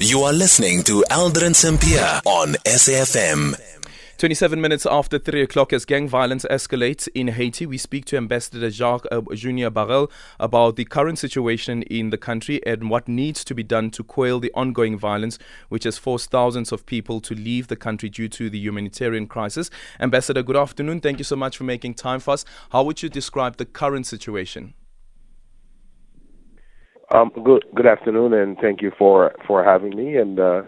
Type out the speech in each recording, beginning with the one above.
You are listening to Eldrin Sampear on SAFM. 27 minutes after 3 o'clock, as gang violence escalates in Haiti, we speak to Ambassador Jacques uh, Junior Baril about the current situation in the country and what needs to be done to quell the ongoing violence, which has forced thousands of people to leave the country due to the humanitarian crisis. Ambassador, good afternoon. Thank you so much for making time for us. How would you describe the current situation? Um, good good afternoon, and thank you for for having me. And uh,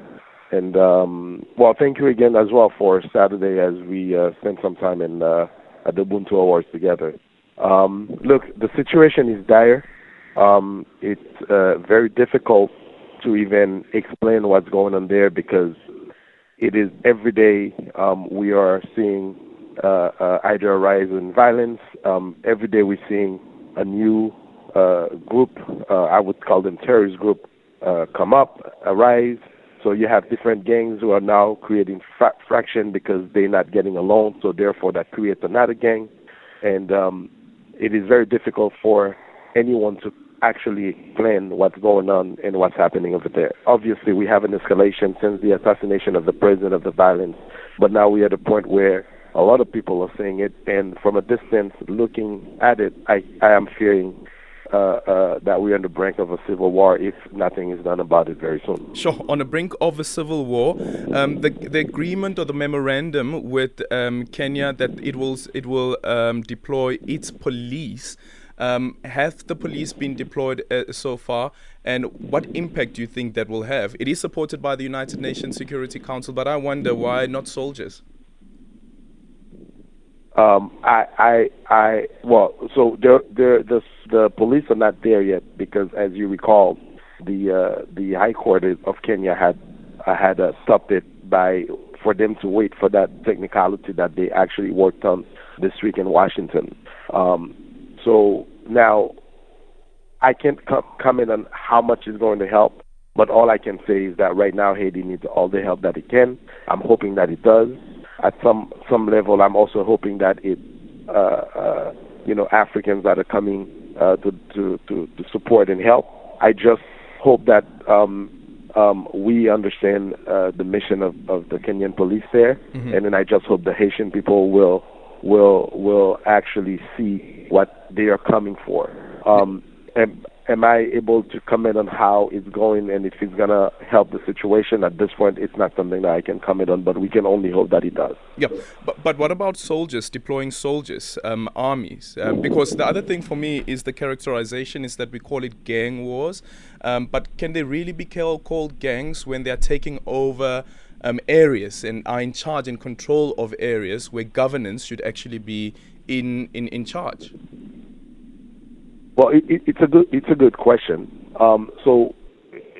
and um, well, thank you again as well for Saturday as we uh, spent some time in uh, at the Ubuntu Awards together. Um, look, the situation is dire. Um, it's uh, very difficult to even explain what's going on there because it is every day um, we are seeing uh, uh, either a rise in violence. Um, every day we're seeing a new uh, group, uh, I would call them terrorist group, uh, come up, arise. So you have different gangs who are now creating fra- fraction because they're not getting along. So therefore, that creates another gang, and um, it is very difficult for anyone to actually plan what's going on and what's happening over there. Obviously, we have an escalation since the assassination of the president of the violence, but now we're at a point where a lot of people are seeing it, and from a distance looking at it, I, I am fearing uh, uh, that we're on the brink of a civil war if nothing is done about it very soon. Sure, on the brink of a civil war, um, the the agreement or the memorandum with um, Kenya that it will it will um, deploy its police. Um, have the police been deployed uh, so far, and what impact do you think that will have? It is supported by the United Nations Security Council, but I wonder why not soldiers. Um, I, I, I, well, so the the the the police are not there yet because, as you recall, the uh, the High Court of Kenya had uh, had uh, stopped it by for them to wait for that technicality that they actually worked on this week in Washington. Um, so now, I can't com- comment on how much is going to help, but all I can say is that right now Haiti needs all the help that it can. I'm hoping that it does at some some level, I'm also hoping that it, uh, uh, you know, Africans that are coming uh, to, to to to support and help. I just hope that um, um, we understand uh, the mission of, of the Kenyan police there, mm-hmm. and then I just hope the Haitian people will will will actually see what they are coming for. Um, and am I able to comment on how it's going and if it's going to help the situation? At this point, it's not something that I can comment on, but we can only hope that it does. Yeah, but, but what about soldiers, deploying soldiers, um, armies? Um, because the other thing for me is the characterization is that we call it gang wars, um, but can they really be called gangs when they are taking over? Um, areas and are in charge and control of areas where governance should actually be in, in, in charge. Well, it, it, it's a good it's a good question. Um, so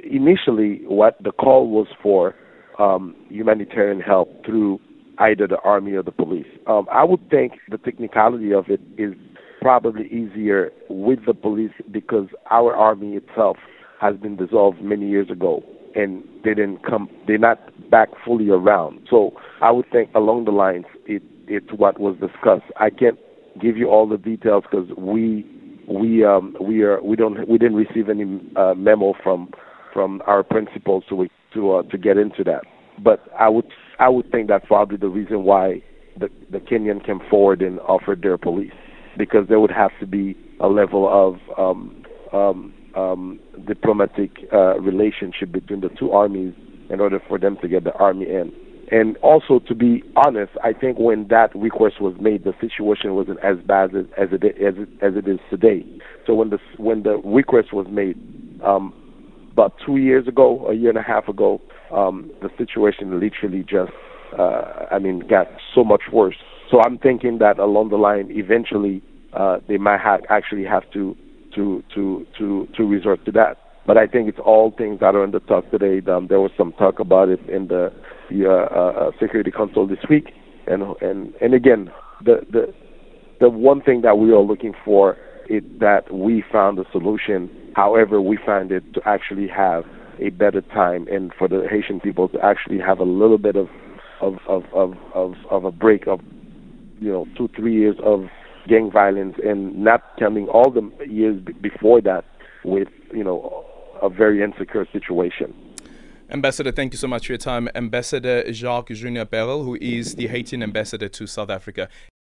initially, what the call was for um, humanitarian help through either the army or the police. Um, I would think the technicality of it is probably easier with the police because our army itself has been dissolved many years ago and they didn't come they're not back fully around. So I would think along the lines it it's what was discussed. I can't give you all the details because we we um, we are we don't we didn't receive any uh, memo from from our principals to to uh, to get into that. But I would I would think that's probably the reason why the the Kenyan came forward and offered their police because there would have to be a level of um, um, um, diplomatic uh, relationship between the two armies in order for them to get the army in. And also, to be honest, I think when that request was made, the situation wasn't as bad as, as it as it, as it is today. So when the when the request was made um, about two years ago, a year and a half ago, um, the situation literally just, uh, I mean, got so much worse. So I'm thinking that along the line, eventually, uh, they might ha- actually have to to to to to resort to that. But I think it's all things that are in the talk today. Um, there was some talk about it in the the uh, uh, Security Council this week, and and and again, the the the one thing that we are looking for is that we found a solution. However, we find it to actually have a better time, and for the Haitian people to actually have a little bit of of of of of, of a break of you know two three years of gang violence, and not counting all the years before that with you know a very insecure situation. Ambassador, thank you so much for your time. Ambassador Jacques Junior Baril, who is the Haitian ambassador to South Africa.